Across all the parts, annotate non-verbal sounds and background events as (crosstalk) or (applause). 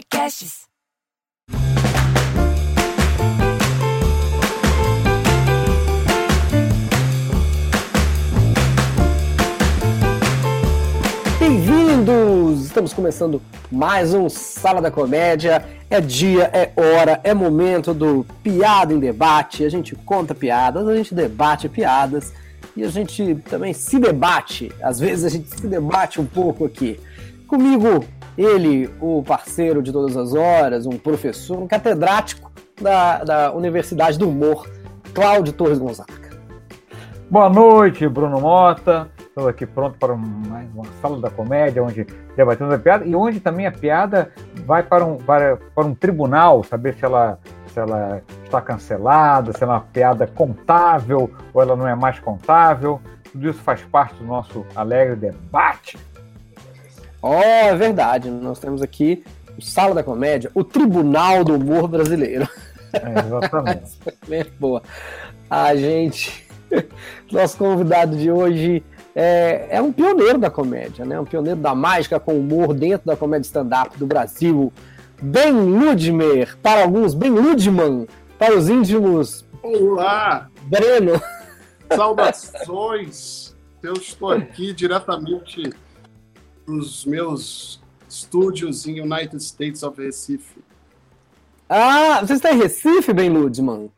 Podcasts. Bem-vindos! Estamos começando mais um Sala da Comédia. É dia, é hora, é momento do Piada em Debate. A gente conta piadas, a gente debate piadas e a gente também se debate. Às vezes a gente se debate um pouco aqui. Comigo, ele, o parceiro de todas as horas, um professor, um catedrático da, da Universidade do Humor, Cláudio Torres Gonzaga. Boa noite, Bruno Mota. Estou aqui pronto para mais uma sala da comédia, onde debatemos a piada e onde também a piada vai para um, para, para um tribunal, saber se ela, se ela está cancelada, se ela é uma piada contável ou ela não é mais contável. Tudo isso faz parte do nosso alegre debate. Oh, é verdade. Nós temos aqui o Sala da Comédia, o Tribunal do Humor Brasileiro. É, exatamente. (laughs) Muito boa. A gente. (laughs) Nosso convidado de hoje é, é, um pioneiro da comédia, né? Um pioneiro da mágica com humor dentro da comédia stand-up do Brasil. Ben Ludmer, para alguns, Ben Ludman, para os íntimos. Olá! Breno. Saudações! Eu estou aqui diretamente dos meus estúdios em United States of Recife. Ah, você está em Recife, Ben Ludman?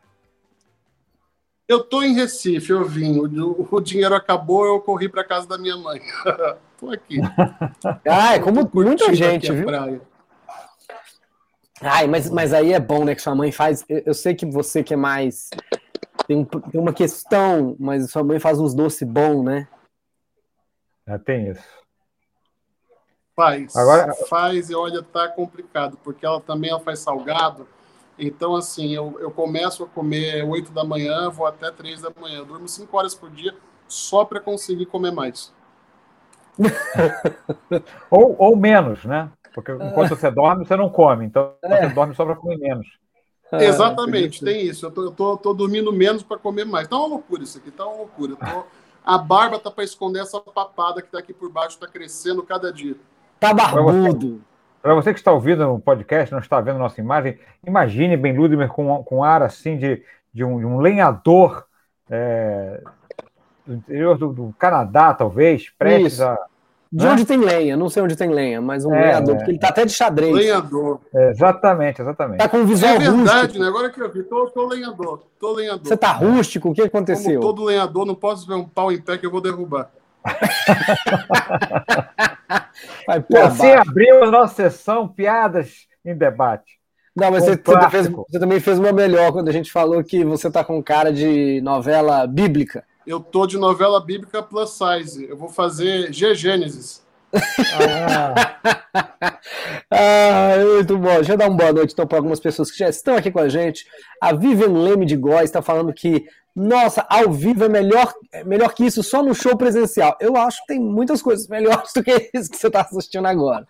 Eu tô em Recife, eu vim. O, o dinheiro acabou, eu corri para casa da minha mãe. (laughs) tô aqui. (laughs) Ah, é como muita gente, viu? Praia. Ai, mas, mas aí é bom, né, que sua mãe faz. Eu, eu sei que você que é mais. Tem, tem, uma questão, mas sua mãe faz uns doces bons, né? É, tem isso. Faz. Agora... Faz e olha, tá complicado, porque ela também ela faz salgado. Então, assim, eu, eu começo a comer 8 da manhã, vou até 3 da manhã. Eu durmo 5 horas por dia só para conseguir comer mais. (laughs) ou, ou menos, né? Porque enquanto você dorme, você não come. Então, é. você dorme só para comer menos. Ah, Exatamente, tem isso. Eu tô, eu tô, tô dormindo menos para comer mais. Tá uma loucura isso aqui, tá uma loucura. Tô... A barba tá para esconder essa papada que tá aqui por baixo, tá crescendo cada dia. Tá barbudo. Para você que está ouvindo no podcast, não está vendo nossa imagem, imagine Ben Ludmer com, com ar assim de, de, um, de um lenhador é, do interior do, do, Canadá, talvez, prestes Isso. a. De né? onde tem lenha, não sei onde tem lenha, mas um é, lenhador, é. porque ele está até de xadrez. Lenhador. É, exatamente, exatamente. Tá com um visual É verdade, rústico. né? Agora que eu vi, tô, tô lenhador, tô lenhador. Você tá rústico? O que aconteceu? Como todo lenhador, não posso ver um pau em pé que eu vou derrubar. (laughs) Vai, e assim abriu a nossa sessão Piadas em Debate. Não, mas você, você, fez, você, também fez uma melhor quando a gente falou que você tá com cara de novela bíblica. Eu tô de novela bíblica plus size. Eu vou fazer G-Gênesis. ah. (laughs) ah, muito bom. Deixa eu dar uma boa noite então, para algumas pessoas que já estão aqui com a gente. A Vivian Leme de Góes está falando que nossa, ao vivo é melhor, é melhor que isso só no show presencial. Eu acho que tem muitas coisas melhores (laughs) do que isso que você está assistindo agora.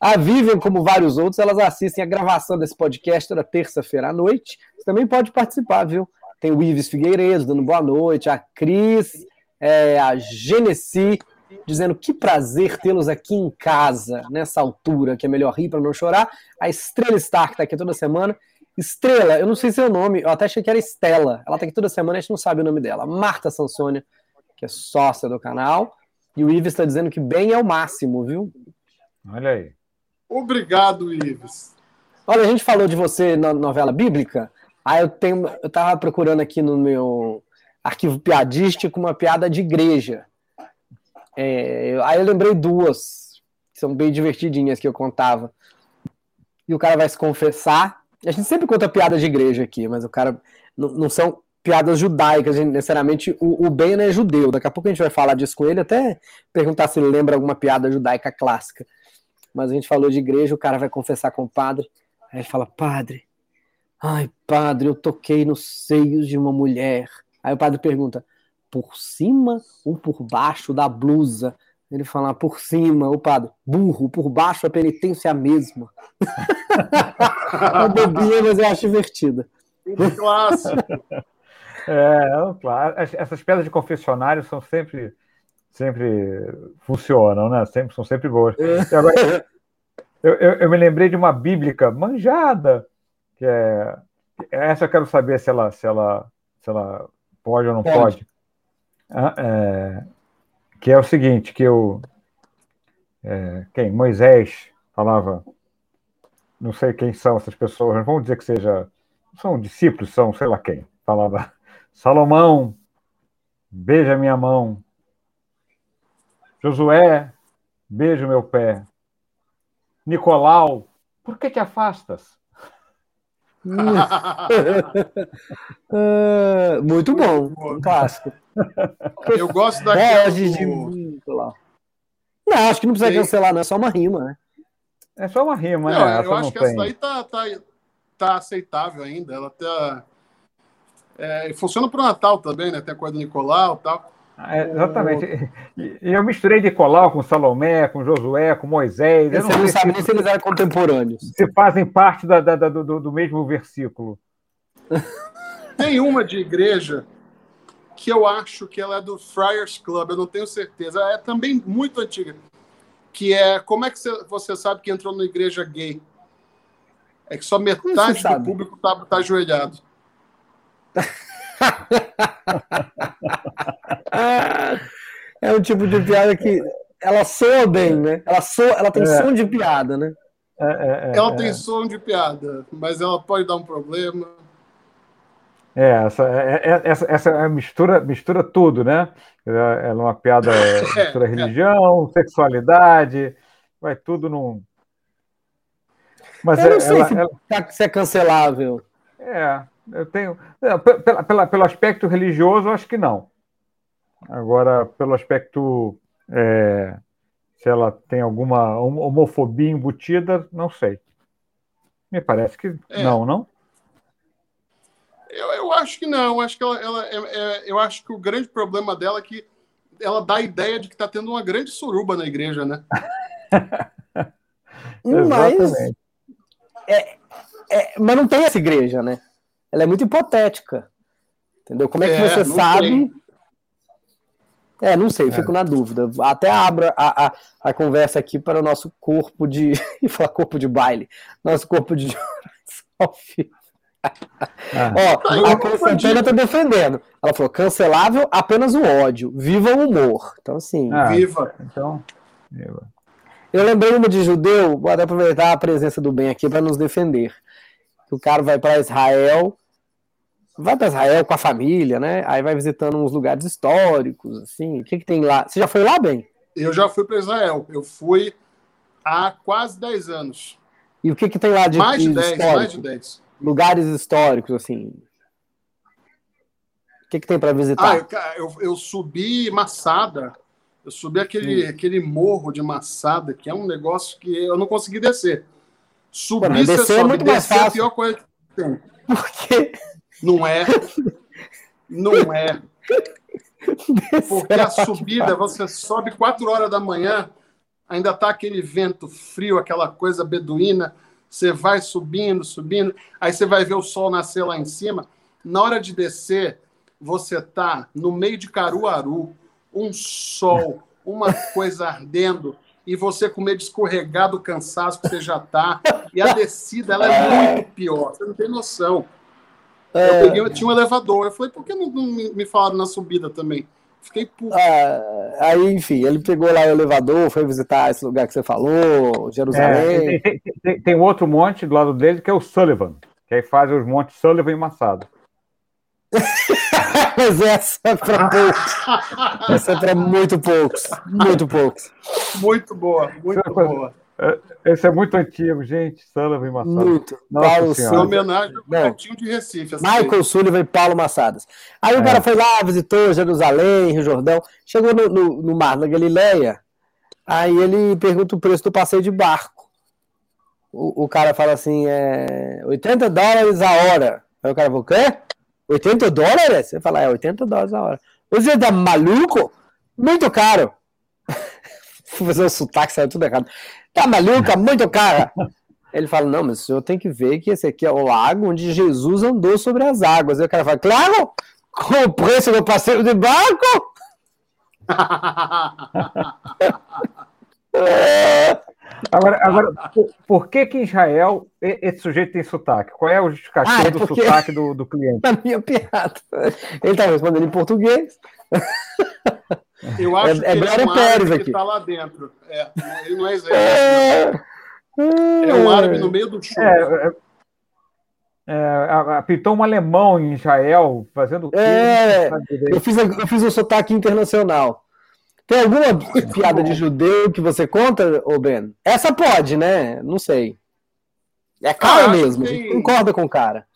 A Vivian, como vários outros, elas assistem a gravação desse podcast toda terça-feira à noite. Você também pode participar, viu? Tem o Ives Figueiredo dando boa noite, a Cris, é, a Genesi, dizendo que prazer tê-los aqui em casa, nessa altura, que é melhor rir para não chorar. A Estrela Star, que está aqui toda semana. Estrela, eu não sei seu é nome, eu até achei que era Estela. Ela tá aqui toda semana, a gente não sabe o nome dela. Marta Sansônia, que é sócia do canal. E o Ives está dizendo que bem é o máximo, viu? Olha aí. Obrigado, Ives. Olha, a gente falou de você na novela bíblica. Aí eu tenho, eu tava procurando aqui no meu arquivo piadístico uma piada de igreja. É, aí eu lembrei duas, que são bem divertidinhas que eu contava. E o cara vai se confessar a gente sempre conta piadas de igreja aqui, mas o cara. Não, não são piadas judaicas, necessariamente. O, o Ben é judeu. Daqui a pouco a gente vai falar disso com ele, até perguntar se ele lembra alguma piada judaica clássica. Mas a gente falou de igreja, o cara vai confessar com o padre. Aí ele fala: Padre, ai, padre, eu toquei nos seios de uma mulher. Aí o padre pergunta: por cima ou por baixo da blusa? Ele fala por cima, o padre, burro, por baixo a penitência é a mesma. (laughs) é bobinha, mas eu acho divertida. Clássico. (laughs) É, claro. Essas pedras de confessionário são sempre, sempre funcionam, né? Sempre, são sempre boas. É. Agora, Eu, eu, eu, me lembrei de uma bíblica manjada, que é. Essa eu quero saber se ela, se ela, se ela pode ou não pode. pode. Ah, é, que é o seguinte, que eu. É, quem? Moisés falava. Não sei quem são essas pessoas, vamos dizer que seja. São discípulos, são sei lá quem. Falava, (laughs) Salomão, beija minha mão. Josué, beijo meu pé. Nicolau, por que te afastas? Uh, muito bom, um clássico. Eu gosto daquele. De... Não, acho que não precisa cancelar, não, é só uma rima, né? É só uma rima, não, né? Eu acho que tem. essa daí tá, tá, tá aceitável ainda. Ela tá. É, funciona para o Natal também, né? Tem a coisa do Nicolau e tal. É, exatamente. E eu misturei de Colau com Salomé, com Josué, com Moisés. Você não, não sabe nem se eles eram contemporâneos. Se fazem parte da, da, da, do, do mesmo versículo. (laughs) Tem uma de igreja que eu acho que ela é do Friars Club, eu não tenho certeza. É também muito antiga. Que é como é que você sabe que entrou na igreja gay? É que só metade do público tá, tá ajoelhado. (laughs) (laughs) é um tipo de piada que ela soa bem, né? Ela, soa, ela tem é. som de piada, né? É, é, é ela tem é. som de piada, mas ela pode dar um problema. É, essa, essa, essa mistura, mistura tudo, né? Ela é uma piada, mistura religião, sexualidade, vai tudo num. Mas eu não sei ela, se, ela... Tá, se é cancelável. É, eu tenho. É, pela, pela, pelo aspecto religioso, acho que não. Agora, pelo aspecto. É, se ela tem alguma homofobia embutida, não sei. Me parece que é. não, não? Eu, eu acho que não. Acho que ela, ela é, é, eu acho que o grande problema dela é que ela dá a ideia de que está tendo uma grande suruba na igreja, né? (laughs) mas, é, é, mas não tem essa igreja, né? Ela é muito hipotética. Entendeu? Como é que é, você sabe? Tem. É, não sei, fico é. na dúvida. Até abro a, a, a, conversa aqui para o nosso corpo de. (laughs) e falar corpo de baile. Nosso corpo de. (laughs) ah. Ó, a Constantina está defendendo. Ela falou: cancelável apenas o ódio, viva o humor. Então, assim. Ah, viva. Então, viva. Eu lembrei uma de judeu, vou até aproveitar a presença do bem aqui para nos defender que o cara vai para Israel, vai para Israel com a família, né? Aí vai visitando uns lugares históricos, assim. O que, que tem lá? Você já foi lá, bem? Eu já fui para Israel. Eu fui há quase 10 anos. E o que, que tem lá de Mais de 10, mais de 10. Lugares históricos, assim. O que, que tem para visitar? Ah, eu, eu, subi Massada. Eu subi aquele, aquele morro de Massada, que é um negócio que eu não consegui descer. Subir, Pô, você sobe. É muito mais fácil. é a pior coisa que tem. Por quê? Não é. Não é. Porque a subida, você sobe 4 horas da manhã, ainda tá aquele vento frio, aquela coisa beduína, você vai subindo, subindo, aí você vai ver o sol nascer lá em cima. Na hora de descer, você tá no meio de Caruaru, um sol, uma coisa ardendo, e você com medo de escorregar do cansaço que você já tá. E a descida ela é muito pior, você não tem noção. É... Eu, peguei, eu tinha um elevador, eu falei, por que não, não me falaram na subida também? Fiquei puto. Ah, aí, enfim, ele pegou lá o elevador, foi visitar esse lugar que você falou, Jerusalém. É, tem, tem, tem, outro monte do lado dele que é o Sullivan, que aí faz os montes Sullivan e Massado. (laughs) Mas essa é para poucos. (laughs) Essa é para muito poucos. Muito poucos. Muito boa, muito é boa. Esse é muito antigo, gente. Sullivan e Massadas. Muito. Nossa Paulo Sullivan. homenagem ao Cantinho de Recife. Michael aí. Sullivan e Paulo Massadas. Aí é. o cara foi lá, visitou Jerusalém, Rio Jordão, chegou no, no, no mar da Galileia, aí ele pergunta o preço do passeio de barco. O, o cara fala assim, é 80 dólares a hora. Aí o cara falou, o quê? 80 dólares? Você fala, é 80 dólares a hora. Você tá maluco? Muito caro. (laughs) Fui fazer o sotaque, saiu tudo errado. Tá maluco? Muito caro. Ele fala, não, mas o senhor tem que ver que esse aqui é o lago onde Jesus andou sobre as águas. Aí o cara fala, claro, com o preço do passeio de barco. (laughs) (laughs) Agora, agora por, por, que que em Israel esse sujeito tem sotaque? Qual é o justificativo ah, é do sotaque do, do cliente? A minha piada. Ele está respondendo em português. Eu acho é, que é ele é um Pérez aqui. que está lá dentro. É, ele não é. (laughs) É, é um árabe no meio do show. É, é, é pintou um alemão em Israel fazendo. É, eu fiz, eu fiz o sotaque internacional. Tem alguma piada de judeu que você conta, ô Ben? Essa pode, né? Não sei. É cara ah, mesmo, tem... concorda com o cara.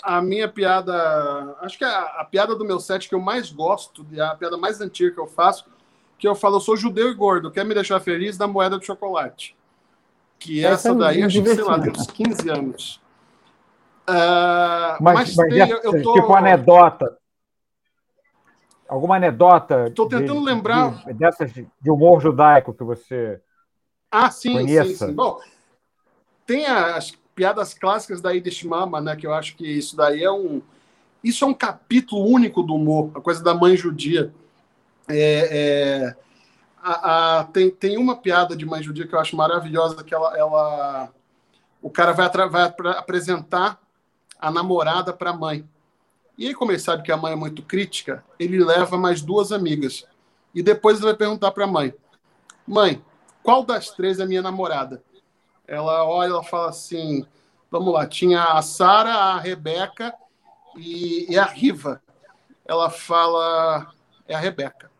A minha piada. Acho que a, a, piada do meu set que eu mais gosto, a piada mais antiga que eu faço, que eu falo, eu sou judeu e gordo, quer me deixar feliz da moeda de chocolate. Que essa, essa é daí, acho que, sei lá, tem uns 15 anos. Uh, mas, mas, mas tem, eu tô... tipo anedota. Alguma anedota? Estou tentando de, lembrar. De, dessas de, humor judaico que você. Ah, sim, conheça. sim, sim. Bom, tem as piadas clássicas da Yiddish Mama, né? Que eu acho que isso daí é um. Isso é um capítulo único do humor, a coisa da mãe judia. É, é, a, a, tem, tem uma piada de mãe judia que eu acho maravilhosa, que ela, ela o cara vai, vai apresentar a namorada para a mãe. E aí, como ele sabe que a mãe é muito crítica, ele leva mais duas amigas. E depois ele vai perguntar para a mãe: Mãe, qual das três é minha namorada? Ela olha e fala assim: Vamos lá, tinha a Sara, a Rebeca e, e, a Riva. Ela fala: É a Rebeca.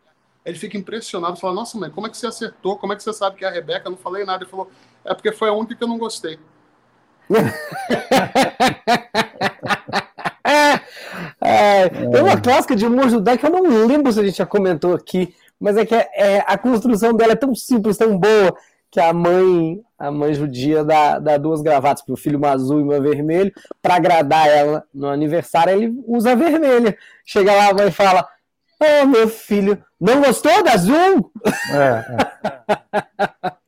Ele fica impressionado, fala: Nossa, mãe, como é que você acertou? Como é que você sabe que é a Rebeca? Eu não falei nada. Ele falou: É porque foi a única que eu não gostei. (laughs) É, tem uma clássica de humor judaico que eu não lembro se a gente já comentou aqui, mas é que é, é, a construção dela é tão simples, tão boa, que a mãe, a mãe judia dá, dá duas gravatas para o filho uma azul e uma vermelha, para agradar ela no aniversário, ele usa a vermelha. Chega lá, a mãe fala: Ô oh, meu filho, não gostou da azul? É, é. (laughs)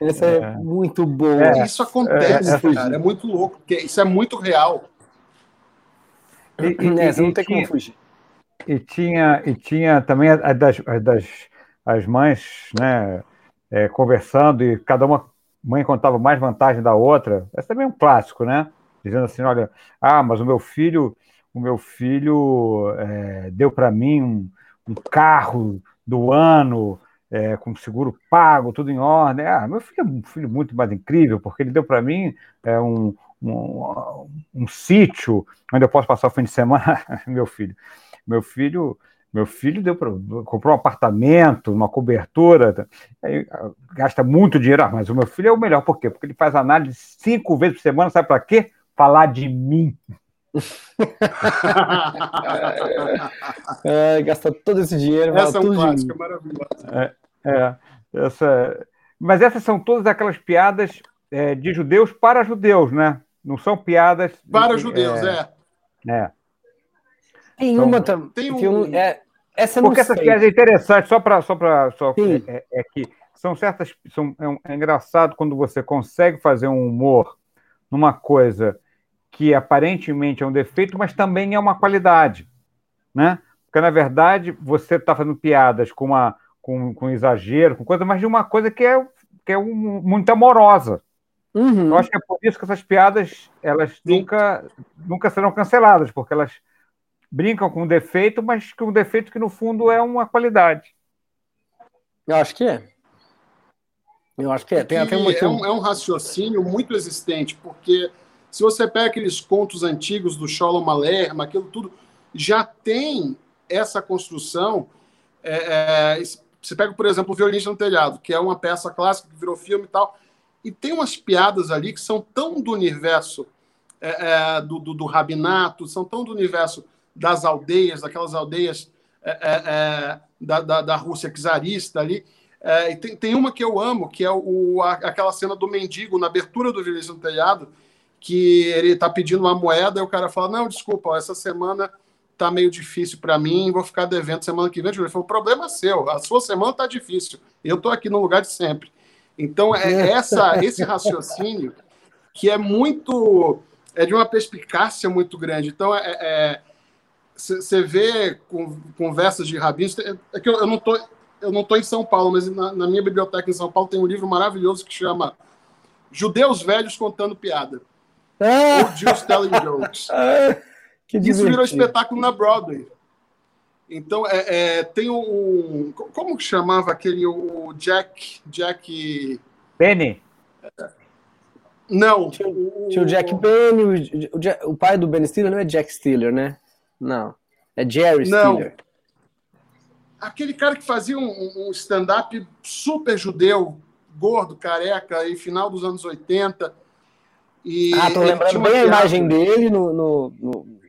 Essa é, é, muito boa. É, isso acontece, é, cara. É muito louco, porque isso é muito real. E, e, é, não tem tinha, como fugir. E tinha, e tinha também as das, das as mães né, é, conversando e cada uma mãe contava mais vantagem da outra. Esse também é um clássico, né? Dizendo assim, olha, ah, mas o meu filho, o meu filho é, deu para mim um, um, carro do ano, é, com seguro pago, tudo em ordem. Ah, meu filho é um filho muito mais incrível, porque ele deu para mim é, um, um, um sítio onde eu posso passar o fim de semana, (laughs) meu filho. Meu filho, meu filho deu pra, comprou um apartamento, uma cobertura, aí, gasta muito dinheiro, ah, mas o meu filho é o melhor, por quê? Porque ele faz análise cinco vezes por semana, sabe para quê? Falar de mim. (laughs) é, gasta todo esse dinheiro. Essa é um clássico, maravilhoso. É, é, essa, mas essas são todas aquelas piadas é, de judeus para judeus, né? Não são piadas. Para judeus, é. É. é. Tem uma também. Tem um... é, essa Porque essas piadas é interessante, só para. Só pra, só, é, é, que são certas. São, é, é engraçado quando você consegue fazer um humor numa coisa que aparentemente é um defeito, mas também é uma qualidade. Né? Porque, na verdade, você está fazendo piadas com, uma, com, com exagero, com coisa, mas de uma coisa que é, que é um, muito amorosa. Uhum. Eu acho que é por isso que essas piadas elas nunca, nunca serão canceladas, porque elas brincam com um defeito, mas com um defeito que no fundo é uma qualidade. Eu acho que é. Eu acho que é. Tem até um, é, um, é um raciocínio muito existente, porque se você pega aqueles contos antigos do Sholom Aleichem, aquilo tudo, já tem essa construção. É, é, você pega, por exemplo, o Violinista no Telhado, que é uma peça clássica que virou filme e tal. E tem umas piadas ali que são tão do universo é, é, do, do, do, rabinato, são tão do universo das aldeias, daquelas aldeias é, é, é da, da, da, Rússia czarista ali. É, e tem, tem uma que eu amo, que é o, a, aquela cena do mendigo na abertura do Violência no Telhado, que ele está pedindo uma moeda e o cara fala: Não, desculpa, essa semana tá meio difícil para mim, vou ficar devendo semana que vem. Ele falou: O problema é seu, a sua semana tá difícil, eu tô aqui no lugar de sempre. Então, é (laughs) essa, esse raciocínio que é muito. é de uma perspicácia muito grande. Então, você é, é, vê conversas de rabinos. É que eu, eu não estou eu não estou em São Paulo, mas na, na, minha biblioteca em São Paulo tem um livro maravilhoso que chama Judeus Velhos Contando Piada. Ah! (laughs) Ou Jews Telling Jokes. (laughs) Ah, Isso virou espetáculo na Broadway. Então, é, é, tem um. Como que chamava aquele. O Jack. Jack. Penny? Não. Tinha o, o Jack Penny. O, o, pai do Ben Stiller não é Jack Stiller, né? Não. É Jerry não. Stiller. Aquele cara que fazia um, um stand-up super judeu, gordo, careca, em final dos anos 80. E ah, tô lembrando bem a imagem dele no, no, no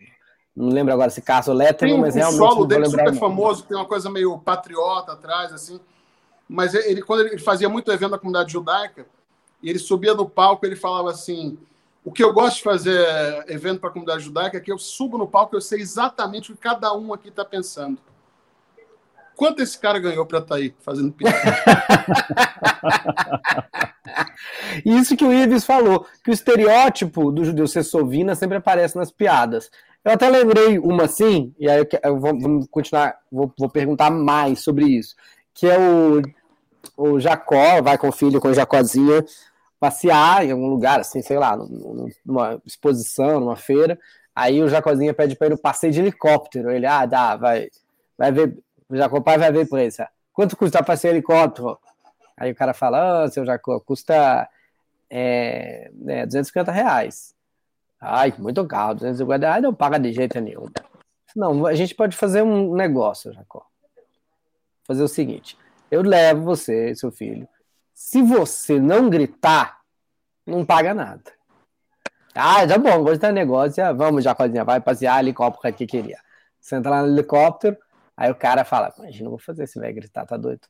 não lembro agora se Carlos Letterman, um, mas realmente. O solo dele super famoso, tem uma coisa meio patriota atrás, assim. Mas ele, quando ele fazia muito evento da comunidade judaica, e ele subia no palco, ele falava assim: o que eu gosto de fazer evento para a comunidade judaica é que eu subo no palco e eu sei exatamente o que cada um aqui está pensando. Quanto esse cara ganhou para estar tá aí fazendo piada? (laughs) Isso que o Ives falou, que o estereótipo do judeu ser sovina sempre aparece nas piadas. Eu até lembrei uma assim, e aí eu, vou, continuar, vou, vou, perguntar mais sobre isso, que é o, o Jacó, vai com o filho, com o Jacózinha, passear em algum lugar, assim, sei lá, numa exposição, numa feira, aí o Jacózinha pede para ele um passeio de helicóptero, ele, ah, dá, vai, vai ver, pai vai ver isso, quanto custa passeio de helicóptero? Aí o cara fala, ah, seu Jacó, custa é, é, 250 reais. Ai, muito caro, 250 reais não paga de jeito nenhum. Não, a gente pode fazer um negócio, Jacó. Fazer o seguinte: eu levo você, seu filho. Se você não gritar, não paga nada. Ah, tá bom, gostei do negócio. Vamos, Jacózinha, vai passear helicóptero que queria. Você lá no helicóptero, aí o cara fala: Imagina, eu vou fazer esse velho gritar, tá doido?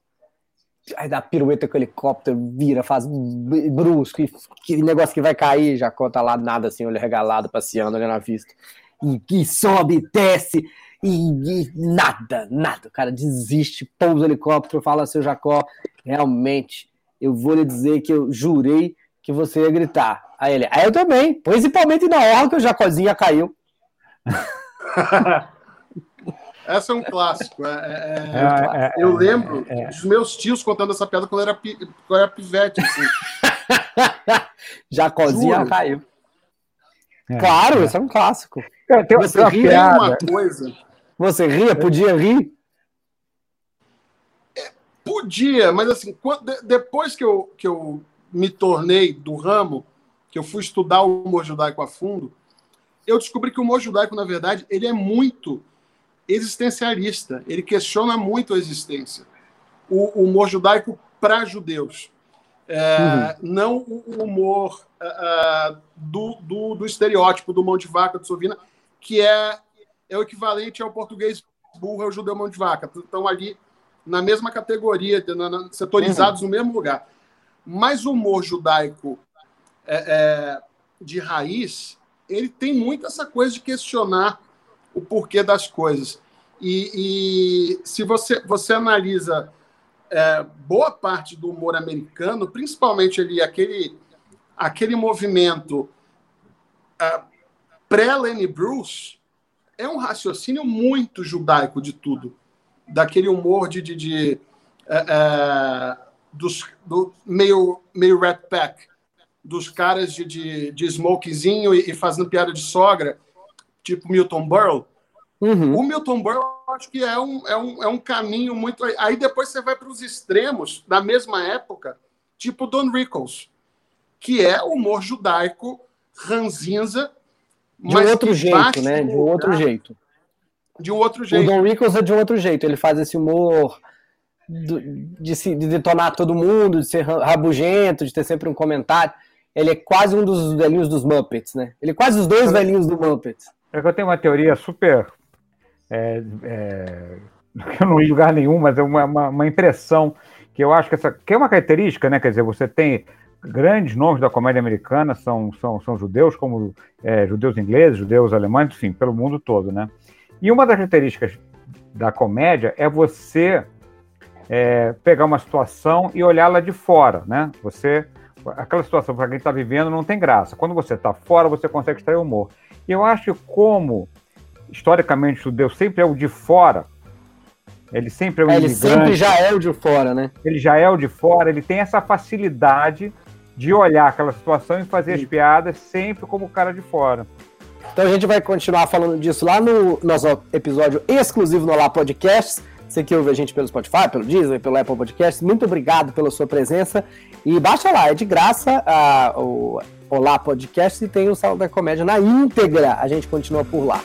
Aí dá pirueta com o helicóptero, vira, faz brusco, e que negócio que vai cair, já conta lá nada assim, olho regalado, passeando, olhando a vista. E, e sobe, desce, e, e, nada, nada. O cara desiste, pousa o helicóptero, fala, seu Jacó, realmente, eu vou lhe dizer que eu jurei que você ia gritar. Aí ele, aí eu também, principalmente na hora que o Jacózinha caiu. (laughs) Essa é um clássico. É, é, é, é eu é, lembro é, dos meus tios contando essa piada quando eu era, quando eu era pivete. Assim. (laughs) Jacozinha caiu. claro, isso é um clássico. Tem, Você ria uma coisa. Você ria? Podia rir? podia, mas assim, quando, depois que eu, que eu me tornei do ramo, que eu fui estudar o humor judaico a fundo, eu descobri que o humor judaico, na verdade, ele é muito existencialista. Ele questiona muito a existência. O, o humor judaico para judeus. É, uhum. Não o humor uh, do, do, do, estereótipo do mão de vaca, do Sovina, que é, é o equivalente ao português burro, ao judeu mão de vaca. Estão ali na mesma categoria, setorizados uhum. no mesmo lugar. Mas o humor judaico é, é, de raiz, ele tem muito essa coisa de questionar o porquê das coisas. E, e se você, você analisa é, boa parte do humor americano, principalmente ali aquele, aquele movimento é, pré-Lenny Bruce, é um raciocínio muito judaico de tudo. Daquele humor de, de, de é, é dos, do meio, meio Rat Pack, dos caras de, de, de smokezinho e, e fazendo piada de sogra, tipo Milton Berle Uhum. O Milton Berle, acho que é um, é, um, é um caminho muito. Aí depois você vai para os extremos da mesma época, tipo Don Rickles, que é o humor judaico ranzinza. De um outro jeito, né? De um outro jeito. De um outro jeito. O Don Rickles é de um outro jeito. Ele faz esse humor de, se, de detonar todo mundo, de ser rabugento, de ter sempre um comentário. Ele é quase um dos velhinhos dos Muppets, né? Ele é quase os dois velhinhos do Muppets. É que eu tenho uma teoria super é, é, (laughs) eu não li lugar nenhum, mas é uma, uma, uma, impressão que eu acho que essa que é uma característica, né? Quer dizer, você tem grandes nomes da comédia americana são, são, são judeus, como é, judeus ingleses, judeus alemães, enfim, pelo mundo todo, né? E uma das características da comédia é você é, pegar uma situação e olhá-la de fora, né? Você aquela situação para quem está vivendo não tem graça. Quando você está fora, você consegue extrair humor. E eu acho que como historicamente o judeu sempre é o de fora, Ele sempre é o é, Ele sempre já é o de fora, né? Ele já é o de fora, ele tem essa facilidade de olhar aquela situação e fazer Sim. as piadas sempre como o cara de fora. Então a gente vai continuar falando disso lá no nosso episódio exclusivo no Olá Podcasts. Você que ouve a gente pelo Spotify, pelo Disney, pelo Apple Podcasts, muito obrigado pela sua presença. E baixa lá, é de graça a, o Olá Podcast e tem o Sala da Comédia na íntegra. A gente continua por lá.